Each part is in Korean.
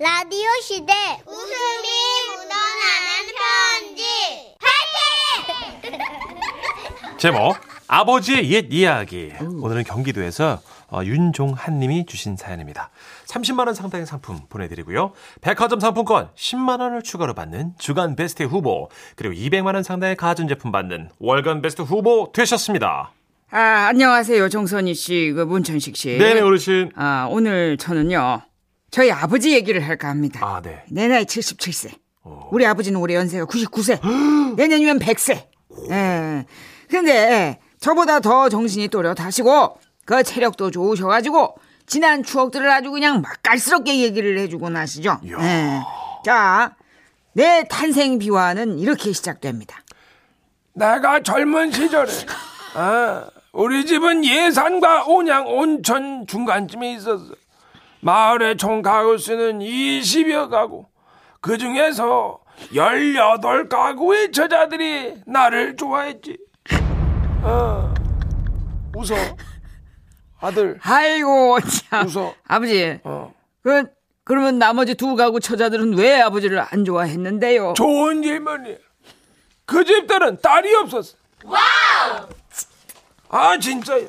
라디오 시대 웃음이 묻어나는 편지 제목 아버지의 옛 이야기. 오늘은 경기도에서 어, 윤종한 님이 주신 사연입니다. 30만 원 상당의 상품 보내드리고요. 백화점 상품권 10만 원을 추가로 받는 주간 베스트 후보 그리고 200만 원 상당의 가전제품 받는 월간 베스트 후보 되셨습니다. 아, 안녕하세요. 정선희 씨, 그 문천식 씨. 네네 어르신. 아, 오늘 저는요. 저희 아버지 얘기를 할까 합니다. 아 네. 내 나이 77세. 우리 아버지는 올해 연세가 99세. 내년이면 100세. 예. 근데 저보다 더 정신이 또렷하시고 그 체력도 좋으셔가지고 지난 추억들을 아주 그냥 맛깔스럽게 얘기를 해주고 나시죠. 예. 자, 내 탄생 비화는 이렇게 시작됩니다. 내가 젊은 시절에 아, 우리 집은 예산과 온양 온천 중간쯤에 있었어. 마을의 총 가구 수는 20여 가구. 그 중에서 18가구의 저자들이 나를 좋아했지. 어, 웃어. 아들, 아이고 참. 웃어. 아버지. 어. 그 그러면 나머지 두 가구 처자들은 왜 아버지를 안 좋아했는데요? 좋은 질문이야. 그 집들은 딸이 없었어. 와우! 아, 진짜야.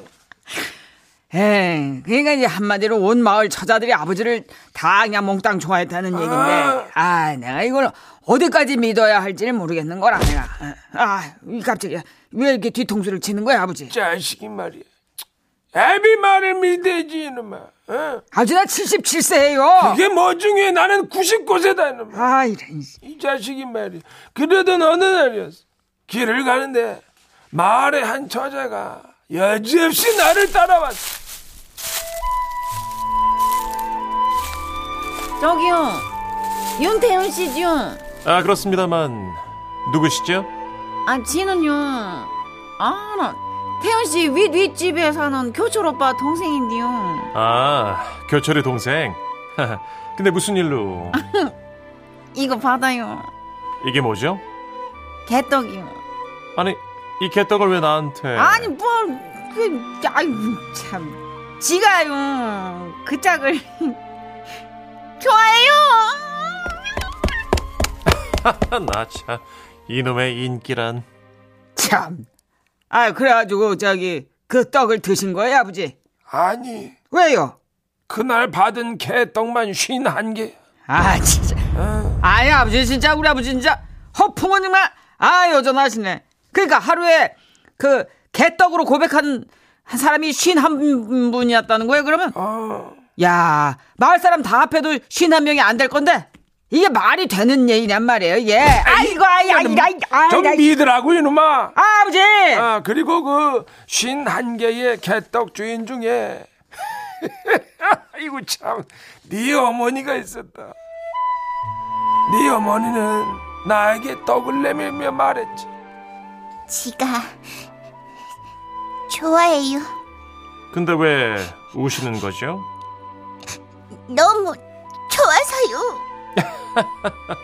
에 그러니까 이제 한마디로 온 마을 처자들이 아버지를 다 그냥 몽땅 좋아했다는 얘긴데, 아, 내가 이걸 어디까지 믿어야 할지를 모르겠는 거라 내가. 아, 이 갑자기 왜 이렇게 뒤통수를 치는 거야, 아버지? 자식이 말이야. 애비 말을 믿어야지, 이놈아. 어? 아버지 나 77세예요. 그게 뭐 중요해. 나는 99세다, 이놈아. 아, 이런. 이 자식이 말이야. 그러던 어느 날이었어. 길을 가는데 마을의 한 처자가 여지없이 나를 따라왔어. 저기요, 윤태윤 씨죠? 아 그렇습니다만 누구시죠? 아, 지는요. 아, 나 태윤 씨 윗 윗집에 사는 교철 오빠 동생인데요. 아 교철이 동생. 근데 무슨 일로? 이거 받아요. 이게 뭐죠? 개떡이요. 아니 이 개떡을 왜 나한테? 아니 뭘, 그, 아유 참, 지가요 그 짝을 좋아해요. 나참 이놈의 인기란. 참. 아, 그래가지고 저기 그 떡을 드신 거예요, 아버지? 아니, 왜요? 그날 받은 개떡만 쉰 한 개. 아, 진짜. 아 니, 아버지, 진짜, 우리 아버지, 진짜, 허풍은 정말, 아, 여전하시네. 그러니까 하루에 그 개떡으로 고백한 한 사람이 쉰 한 분이었다는 거예요, 그러면? 어, 야, 마을 사람 다 합해도 쉰한 명이 안 될 건데? 이게 말이 되는 얘기냔 말이에요, 예. 아이고, 아이, 아이, 아이, 아이, 좀 아이. 믿으라고, 이놈아. 아, 아버지! 아, 그리고 그 쉰한 개의 개떡 주인 중에 아이고 참, 네 어머니가 있었다. 네 어머니는 나에게 떡을 내밀며 말했지. 지가 좋아해요 근데 왜 우시는 거죠? 너무 좋아서요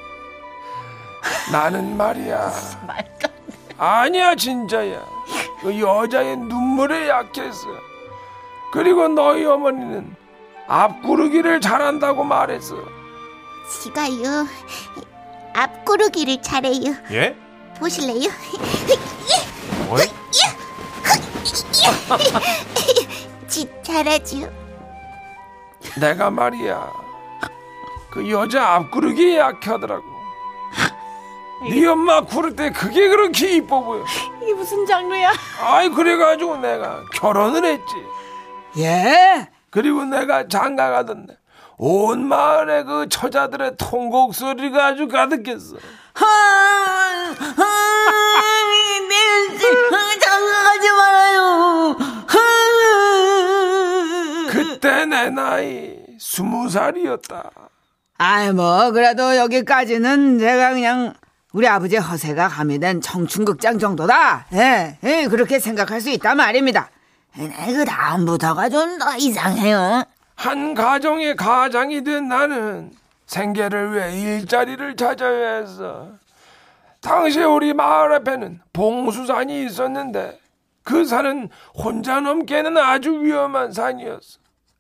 나는 말이야. 아니야 진짜야. 그 여자의 눈물에 약했어. 그리고 너희 어머니는 앞구르기를 잘한다고 말했어. 지가요 앞구르기를 잘해요 예? 보실래요? 어이? 지 잘하지요 내가 말이야. 그 여자 앞구르기에 약하더라고. 네 엄마 구를 때 그게 그렇게 이뻐 보여. 이게 무슨 장르야? 아이 그래가지고 내가 결혼을 했지. 예? 그리고 내가 장가 가던데 온 마을에 그 처자들의 통곡 소리가 아주 가득했어. 장 나이 스무 살이었다. 아이, 뭐, 그래도 여기까지는 제가 그냥 우리 아버지 허세가 가미된 청춘극장 정도다. 예, 예, 그렇게 생각할 수 있단 말입니다. 예, 그 다음부터가 좀 더 이상해요. 한 가정의 가장이 된 나는 생계를 위해 일자리를 찾아야 했어. 당시에 우리 마을 앞에는 봉수산이 있었는데 그 산은 혼자 넘기에는 아주 위험한 산이었어.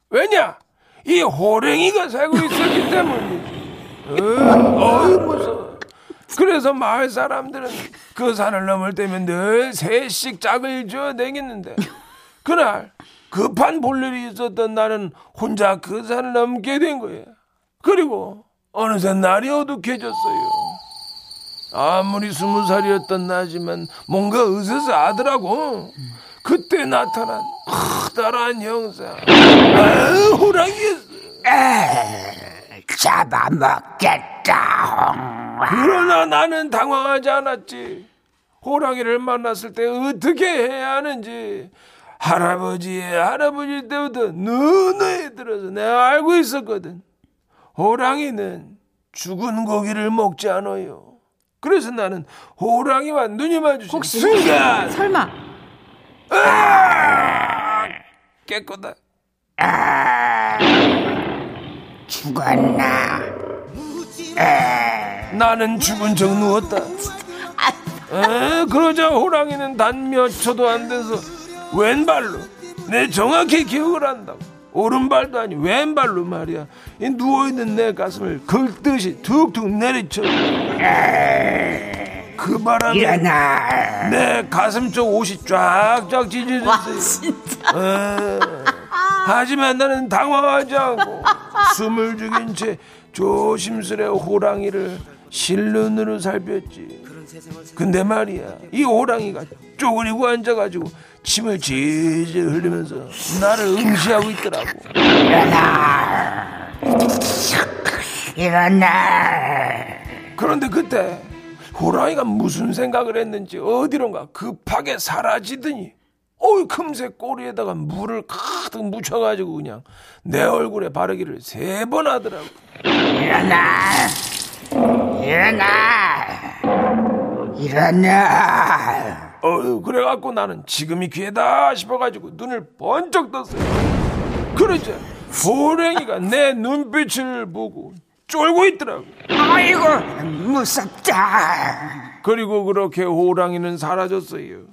왜냐? 이 호랭이가 살고 있었기 때문이지. 어이 무서워. 그래서 마을 사람들은 그 산을 넘을 때면 늘 셋씩 짝을 지어 다녔는데 그날 급한 볼일이 있었던 나는 혼자 그 산을 넘게 된 거야. 그리고 어느새 날이 어둑해졌어요. 아무리 스무 살이었던 나지만 뭔가 으스스 하더라고. 그때 나타난 커다란 형사. 아, 호랑이였어. 잡아먹겠다. 그러나 나는 당황하지 않았지. 호랑이를 만났을 때 어떻게 해야 하는지 할아버지의 할아버지 때부터 누누이 들어서 내가 알고 있었거든. 호랑이는 죽은 고기를 먹지 않아요. 그래서 나는 호랑이와 눈이 마주친 혹시 순간 설마 깨끗다. 죽었나? 나는 죽은 척 누웠다. 에, 그러자 호랑이는 단 몇 초도 안 돼서 왼발로 내 정확히 기억을 한다고. 오른발도 아니 왼발로 말이야. 이 누워있는 내 가슴을 긁듯이 툭툭 내리쳐 그 바람에 일어나. 내 가슴 쪽 옷이 쫙쫙 찢어졌어요. 에, 하지만 나는 당황하지 않고 숨을 죽인 채 조심스레 호랑이를 실눈으로 살폈지. 근데 말이야 이 호랑이가 쪼그리고 앉아가지고 침을 질질 흘리면서 나를 응시하고 있더라고. 일어나. 그런데 그때 호랑이가 무슨 생각을 했는지 어디론가 급하게 사라지더니 어이 금세 꼬리에다가 물을 가득 묻혀가지고 그냥 내 얼굴에 바르기를 세 번 하더라고 일어나. 일어나. 일어나. 어휴, 그래갖고 나는 지금이 기회다 싶어가지고 눈을 번쩍 떴어요. 그러자 호랭이가 내 눈빛을 보고 쫄고 있더라고. 아이고, 무섭다. 그리고 그렇게 호랑이는 사라졌어요.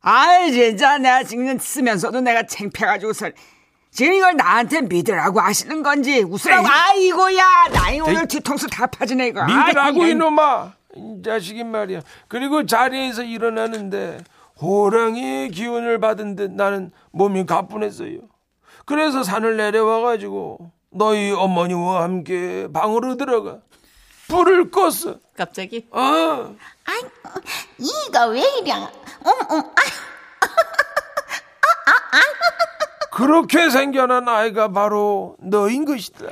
아이, 진짜 내가 지금 쓰면서도 내가 창피해가지고서 지금 이걸 나한테 믿으라고 하시는 건지 웃으라고. 아이고야, 나이 오늘 뒤통수 다 파지네, 이거. 믿으라고 아이, 이놈아. 이 자식이 말이야. 그리고 자리에서 일어나는데 호랑이의 기운을 받은 듯 나는 몸이 가뿐했어요. 그래서 산을 내려와가지고 너희 어머니와 함께 방으로 들어가 불을 껐어. 갑자기 어. 아이, 이가 왜 이래? 어머, 어머, 아, 그렇게 생겨난 아이가 바로 너인 것이다.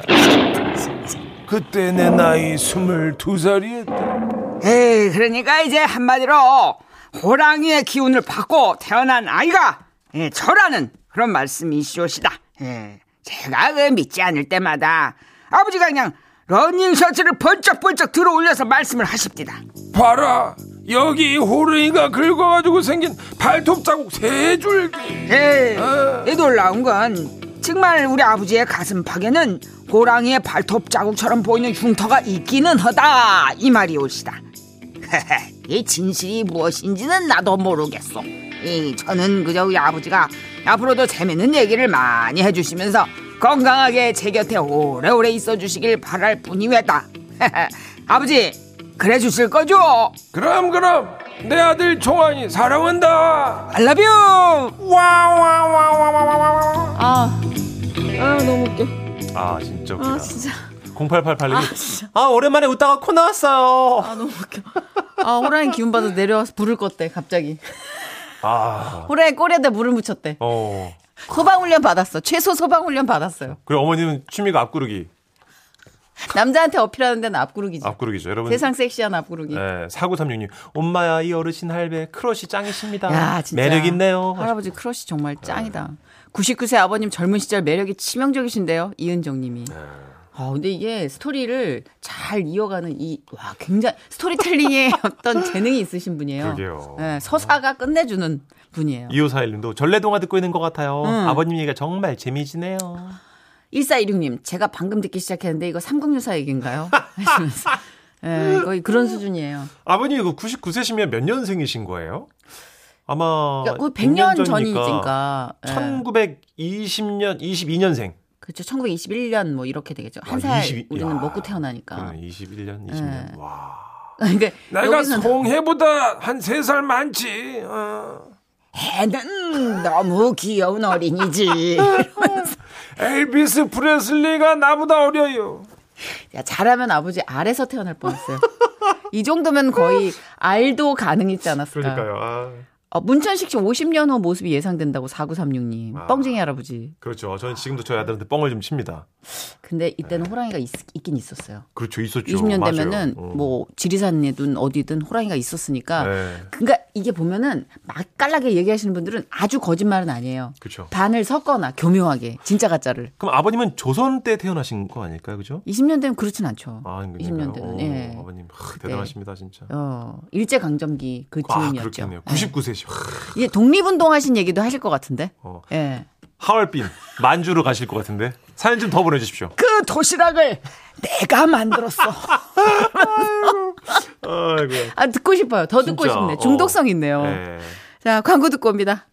그때 내 나이 스물두 살이었다. 에이, 그러니까 이제 한마디로 호랑이의 기운을 받고 태어난 아이가 예, 저라는 그런 말씀이시오시다. 예, 제가 그 믿지 않을 때마다 아버지가 그냥 러닝 셔츠를 번쩍번쩍 들어 올려서 말씀을 하십니다. 봐라, 여기 호랑이가 긁어가지고 생긴 발톱 자국 세 줄기. 예, 어. 이 놀라운 건 정말 우리 아버지의 가슴팍에는 호랑이의 발톱 자국처럼 보이는 흉터가 있기는 하다 이 말이오시다. 이 진실이 무엇인지는 나도 모르겠소. 이 저는 그저 우리 아버지가 앞으로도 재밌는 얘기를 많이 해주시면서 건강하게 제 곁에 오래오래 있어주시길 바랄 뿐이외다. 아버지 그래 주실 거죠? 그럼 그럼 내 아들 종환이 사랑한다. I love you. 아, 아 너무 웃겨. 아 진짜 웃기다. 아 진짜 0888님이 아, 진짜. 아 오랜만에 웃다가 코 나왔어요. 아 너무 웃겨. 아 호랑이 기운 받아 내려와서 불을 껐대 갑자기. 아, 호랑이 꼬리에다 물을 묻혔대. 어. 소방 훈련 받았어. 최소 소방 훈련 받았어요. 그리고 어머니는 취미가 앞구르기. 남자한테 어필하는 데는 앞구르기지. 앞구르기죠, 여러분. 세상 섹시한 앞구르기. 네, 4936님. 엄마야, 이 어르신 할배 crush 짱이십니다. 야, 진짜. 매력 있네요. 할아버지 crush 정말 짱이다. 99세 아버님 젊은 시절 매력이 치명적이신데요. 이은정 님이. 네. 아, 근데 이게 스토리를 잘 이어가는 이, 와, 굉장히, 스토리텔링에 어떤 재능이 있으신 분이에요. 그러게요. 네, 서사가 끝내주는 분이에요. 2541님도 전래동화 듣고 있는 것 같아요. 응. 아버님 얘기가 정말 재미지네요. 1416님, 제가 방금 듣기 시작했는데 이거 삼국유사 얘기인가요? 하시면서. 예, 거의 그런 수준이에요. 아버님 그 99세시면 몇 년생이신 거예요? 아마 그러니까 그 100년 100년 전이니까. 예. 1920년 22년생. 그렇죠. 1921년 뭐 이렇게 되겠죠. 한 아, 살22 우리는 야, 먹고 태어나니까. 그러네, 21년, 20년. 네. 와. 그러니까 내가 송해보다 한 세 살 많지. 어. 애는 너무 귀여운 어린이지. 엘비스 프레슬리가 나보다 어려요. 야, 잘하면 아버지 알에서 태어날 뻔했어요. 이 정도면 거의 알도 가능했지 않았을까. 그러니까요. 아. 어, 문천식 씨 50년 후 모습이 예상된다고 4936님. 아. 뻥쟁이 할아버지. 그렇죠. 저는 지금도 저희 아들한테 뻥을 좀 칩니다. 근데 이때는 호랑이가 있, 긴 있었어요. 그렇죠. 있었죠. 20년 맞아요. 되면은 어. 뭐 지리산에든 어디든 호랑이가 있었으니까. 네. 그러니까 이게 보면은 맛깔나게 얘기하시는 분들은 아주 거짓말은 아니에요. 그렇죠. 반을 섞거나 교묘하게 진짜 가짜를. 그럼 아버님은 조선 때 태어나신 거 아닐까요? 그죠? 20년 되면 그렇진 않죠. 아, 20년 되는. 예. 아버님 하, 대단하십니다, 진짜. 어, 일제 강점기 그 아, 즈음이었죠. 그렇겠네요. 예. 99세 시. 이게 독립운동 하신 얘기도 하실 것 같은데. 어. 예. 하얼빈 만주로 가실 것 같은데 사연 좀 더 보내주십시오. 그 도시락을 내가 만들었어. 아이고. 아 듣고 싶어요. 더 듣고 진짜, 싶네. 어. 중독성 있네요. 네. 자 광고 듣고 옵니다.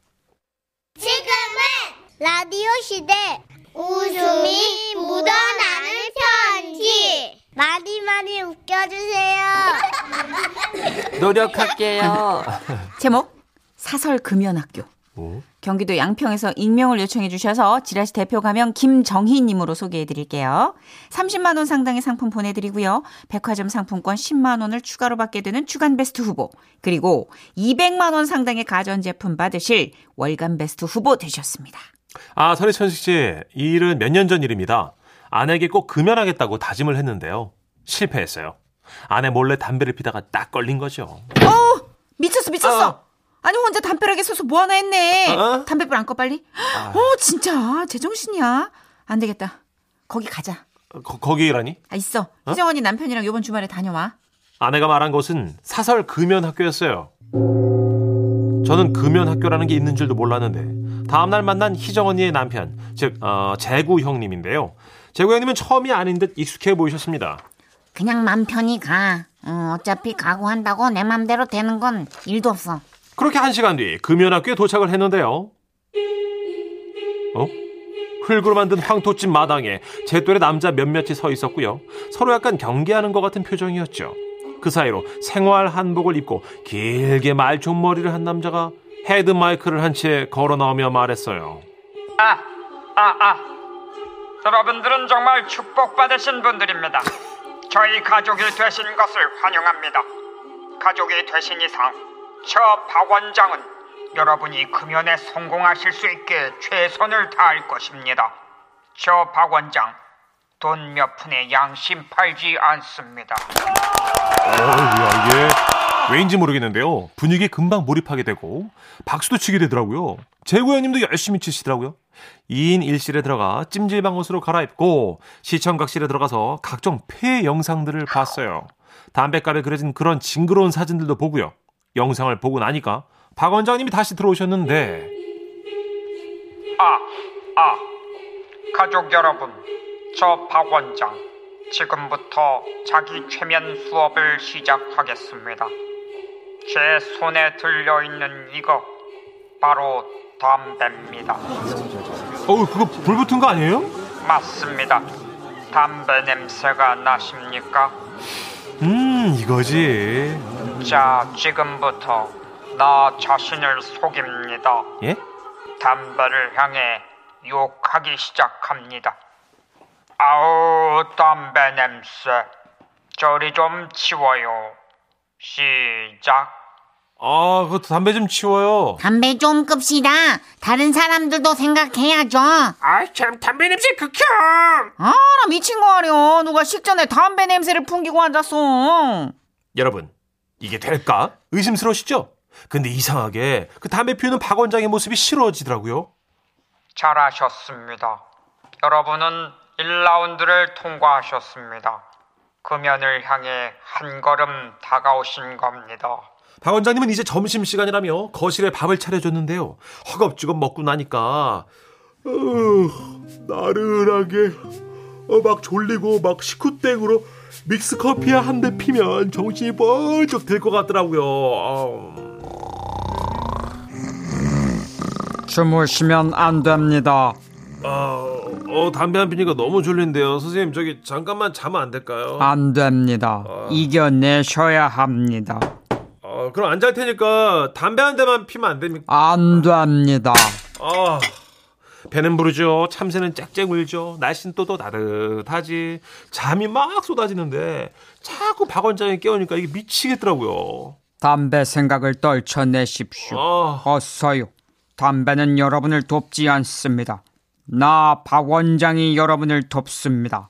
지금은 라디오 시대 웃음이 묻어나는 편지 많이 많이 웃겨주세요 노력할게요. 제목 사설 금연학교. 오. 경기도 양평에서 익명을 요청해 주셔서 지라시 대표 가명 김정희 님으로 소개해 드릴게요. 30만 원 상당의 상품 보내 드리고요. 백화점 상품권 10만 원을 추가로 받게 되는 주간 베스트 후보, 그리고 200만 원 상당의 가전 제품 받으실 월간 베스트 후보 되셨습니다. 아, 선희천식 씨, 이 일은 몇 년 전 일입니다. 아내에게 꼭 금연하겠다고 다짐을 했는데요. 실패했어요. 아내 몰래 담배를 피다가 딱 걸린 거죠. 어! 미쳤어, 미쳤어! 어. 아니, 혼자 담벼락에 서서 뭐 하나 했네. 어? 담배불 안 꺼, 빨리. 어, 진짜. 제정신이야. 안 되겠다. 거기 가자. 거, 거기라니? 아, 있어. 희정 언니 남편이랑 요번 주말에 다녀와. 아내가 말한 곳은 사설 금연 학교였어요. 저는 금연 학교라는 게 있는 줄도 몰랐는데 다음날 만난 희정 언니의 남편, 즉 어, 재구 형님인데요. 재구 형님은 처음이 아닌 듯 익숙해 보이셨습니다. 그냥 맘 편히 가. 어, 어차피 각오한다고 내 맘대로 되는 건 일도 없어. 그렇게 한 시간 뒤 금연 학교에 도착을 했는데요. 어? 흙으로 만든 황토집 마당에 제 또래 남자 몇몇이 서 있었고요. 서로 약간 경계하는 것 같은 표정이었죠. 그 사이로 생활 한복을 입고 길게 말총머리를 한 남자가 헤드 마이크를 한 채 걸어 나오며 말했어요. 아, 아, 아. 여러분들은 정말 축복받으신 분들입니다. 저희 가족이 되신 것을 환영합니다. 가족이 되신 이상, 저 박 원장은 여러분이 금연에 성공하실 수 있게 최선을 다할 것입니다. 저 박 원장, 돈 몇 푼에 양심 팔지 않습니다. 어우야 이게 왜인지 모르겠는데요. 분위기에 금방 몰입하게 되고 박수도 치게 되더라고요. 재구 형님도 열심히 치시더라고요. 2인 1실에 들어가 찜질방 옷으로 갈아입고 시청각실에 들어가서 각종 폐 영상들을 봤어요. 담배가를 그려진 그런 징그러운 사진들도 보고요. 영상을 보고 나니까 박 원장님이 다시 들어오셨는데 아, 아. 가족 여러분, 저 박 원장, 지금부터 자기 최면 수업을 시작하겠습니다. 제 손에 들려 있는 이거, 바로 담배입니다. 어우 그거 불 붙은 거 아니에요? 맞습니다. 담배 냄새가 나십니까? 음 이거지. 자, 지금부터 나 자신을 속입니다. 예? 담배를 향해 욕하기 시작합니다. 아우, 담배 냄새. 저리 좀 치워요. 시작. 아 그거 담배 좀 치워요. 담배 좀 끕시다. 다른 사람들도 생각해야죠. 아이 참 담배 냄새 극혐. 아, 나 미친 거 아니야. 누가 식전에 담배 냄새를 풍기고 앉았어. 여러분, 이게 될까? 의심스러우시죠? 근데 이상하게 그 담배 피우는 박 원장의 모습이 싫어지더라고요. 잘하셨습니다. 여러분은 1라운드를 통과하셨습니다. 금연을 향해 한 걸음 다가오신 겁니다. 박 원장님은 이제 점심시간이라며 거실에 밥을 차려줬는데요. 허겁지겁 먹고 나니까 어, 나른하게 어, 막 졸리고 막 식후땡으로 믹스 커피에 한대 피면 정신이 번쩍 들 것 같더라고요. 어. 주무시면 안 됩니다. 어, 어, 담배 한 피니까 너무 졸린데요. 선생님, 저기 잠깐만 자면 안 될까요? 안 됩니다. 이겨내셔야 합니다. 어, 그럼 안 잘 테니까 담배 한 대만 피면 안 됩니까? 안 됩니다. 아, 배는 부르죠. 참새는 짹짹 울죠. 날씨는 또 또 따뜻하지. 잠이 막 쏟아지는데 자꾸 박 원장이 깨우니까 이게 미치겠더라고요. 담배 생각을 떨쳐내십시오. 아, 어서요. 담배는 여러분을 돕지 않습니다. 나 박 원장이 여러분을 돕습니다.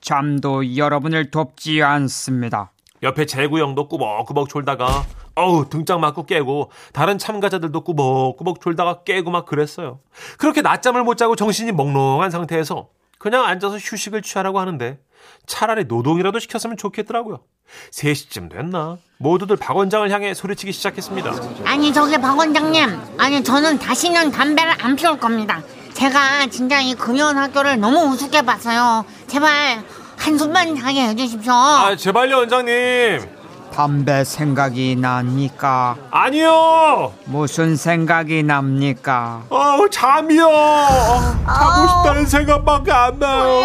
잠도 여러분을 돕지 않습니다. 옆에 재구 형도 꾸벅꾸벅 졸다가 어우 등짝 맞고 깨고 다른 참가자들도 꾸벅꾸벅 졸다가 깨고 막 그랬어요. 그렇게 낮잠을 못 자고 정신이 몽롱한 상태에서 그냥 앉아서 휴식을 취하라고 하는데 차라리 노동이라도 시켰으면 좋겠더라고요. 3시쯤 됐나? 모두들 박 원장을 향해 소리치기 시작했습니다. 아니 저기 박 원장님 아니 저는 다시는 담배를 안 피울 겁니다 제가 진짜 이 금연 학교를 너무 우습게 봤어요 제발 한숨만 자게 해주십시오 아, 제발요, 원장님. 담배 생각이 납니까? 아니요. 무슨 생각이 납니까? 어, 잠이요. 어, 자고 싶다는 생각밖에 안 나요.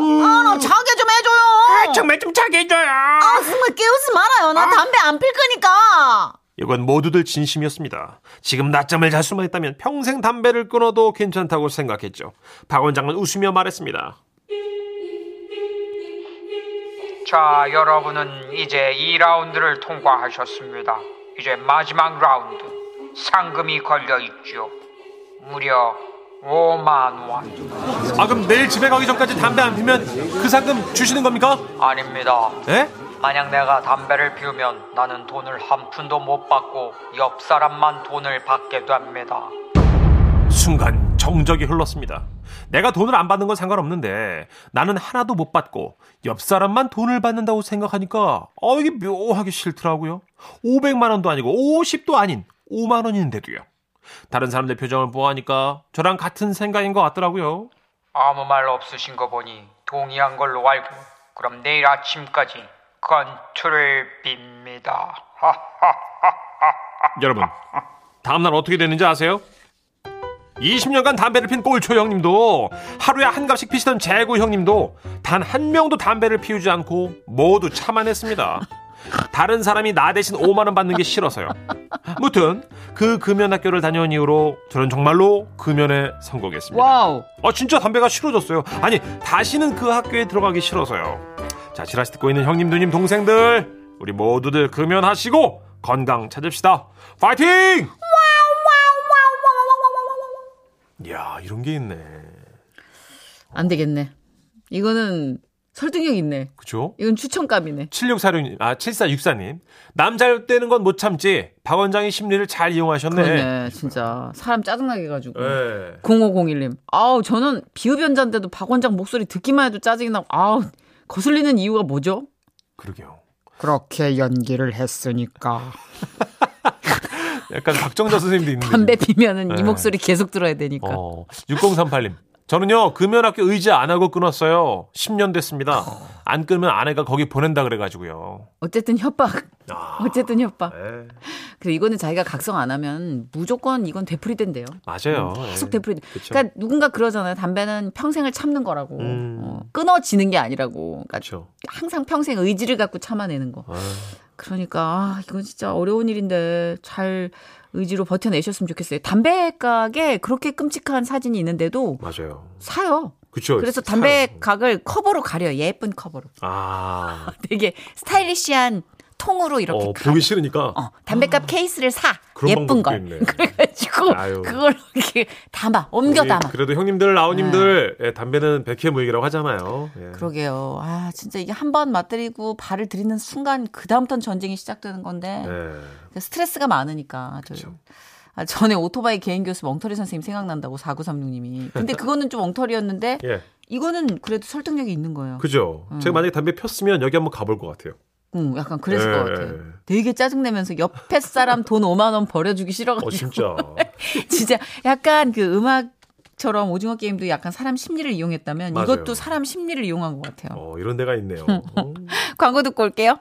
아, 자게 좀 해줘요. 정말 좀 자게 해줘요. 아, 정말 깨우지 말아요. 나 담배 안 필 거니까. 이건 모두들 진심이었습니다. 지금 낮잠을 잘 수만 있다면 평생 담배를 끊어도 괜찮다고 생각했죠. 박 원장은 웃으며 말했습니다. 자, 여러분은 이제 2라운드를 통과하셨습니다. 이제 마지막 라운드. 상금이 걸려 있죠. 무려 5만 원. 아 그럼 내일 집에 가기 전까지 담배 안 피면 그 상금 주시는 겁니까? 아닙니다. 예? 만약 내가 담배를 피우면 나는 돈을 한 푼도 못 받고 옆 사람만 돈을 받게 됩니다. 순간 정적이 흘렀습니다. 내가 돈을 안 받는 건 상관없는데 나는 하나도 못 받고 옆 사람만 돈을 받는다고 생각하니까 어 이게 묘하게 싫더라고요. 500만 원도 아니고 50도 아닌 5만 원인데도요. 다른 사람들 표정을 보아하니까 저랑 같은 생각인 것 같더라고요. 아무 말 없으신 거 보니 동의한 걸로 알고 그럼 내일 아침까지 건투를 빕니다. 여러분, 다음날 어떻게 됐는지 아세요? 20년간 담배를 핀 꼴초 형님도 하루에 한 갑씩 피시던 재구 형님도 단 한 명도 담배를 피우지 않고 모두 참아냈습니다. 다른 사람이 나 대신 5만 원 받는 게 싫어서요. 무튼 그 금연 학교를 다녀온 이후로 저는 정말로 금연에 성공했습니다. 와우. 아 진짜 담배가 싫어졌어요. 아니 다시는 그 학교에 들어가기 싫어서요. 자 지라시 듣고 있는 형님 누님 동생들 우리 모두들 금연하시고 건강 찾읍시다. 파이팅! 야 이런 게 있네. 안 되겠네. 이거는 설득력 있네. 그죠? 이건 추천감이네. 7646님, 아, 7464님. 남잘 때는 건 못 참지. 박 원장이 심리를 잘 이용하셨네. 그러네, 진짜. 사람 짜증나게 해가지고. 네. 0501님. 아우, 저는 비흡연자인데도 박 원장 목소리 듣기만 해도 짜증이 나고, 아우, 거슬리는 이유가 뭐죠? 그러게요. 그렇게 연기를 했으니까. 약간 박정자 선생님도 있는데. 담배 피면은 네. 이 목소리 계속 들어야 되니까. 어, 6038님. 저는요, 금연학교 의지 안 하고 끊었어요. 10년 됐습니다. 안 끊으면 아내가 거기 보낸다 그래가지고요. 어쨌든 협박. 아, 어쨌든 협박. 네. 그래 이거는 자기가 각성 안 하면 무조건 이건 되풀이 된대요. 맞아요. 계속 네. 되풀이. 그쵸. 그러니까 누군가 그러잖아요. 담배는 평생을 참는 거라고. 음. 어, 끊어지는 게 아니라고. 그러니까 그쵸. 항상 평생 의지를 갖고 참아내는 거. 아, 그러니까 아, 이건 진짜 어려운 일인데 잘 의지로 버텨내셨으면 좋겠어요. 담배 가게 그렇게 끔찍한 사진이 있는데도 맞아요. 사요. 그쵸. 그래서 사요. 담배 각을 커버로 가려요. 예쁜 커버로. 아, 되게 스타일리시한 통으로 이렇게 어, 가려. 보기 싫으니까. 어, 담배값 케이스를 사. 예쁜 걸. 있네. 그래가지고 아유. 그걸 이렇게 담아, 옮겨 담아. 그래도 형님들, 아우님들, 예, 담배는 백해무익이라고 하잖아요. 예. 그러게요. 아, 진짜 이게 한 번 맞들이고 발을 들이는 순간 그 다음부터는 전쟁이 시작되는 건데 예. 스트레스가 많으니까. 저, 그쵸. 아, 전에 오토바이 개인 교습 엉터리 선생님 생각난다고 4936님이. 근데 그거는 좀 엉터리였는데 예. 이거는 그래도 설득력이 있는 거예요. 그죠. 음. 제가 만약에 담배 폈으면 여기 한번 가볼 것 같아요. 응, 약간 그랬을 예. 것 같아요. 되게 짜증내면서 옆에 사람 돈 5만 원 버려주기 싫어가지고. 어, 진짜. 진짜 약간 그 음악 처럼 오징어 게임도 약간 사람 심리를 이용했다면 맞아요. 이것도 사람 심리를 이용한 것 같아요. 어, 이런 데가 있네요. 어. 광고 듣고 올게요.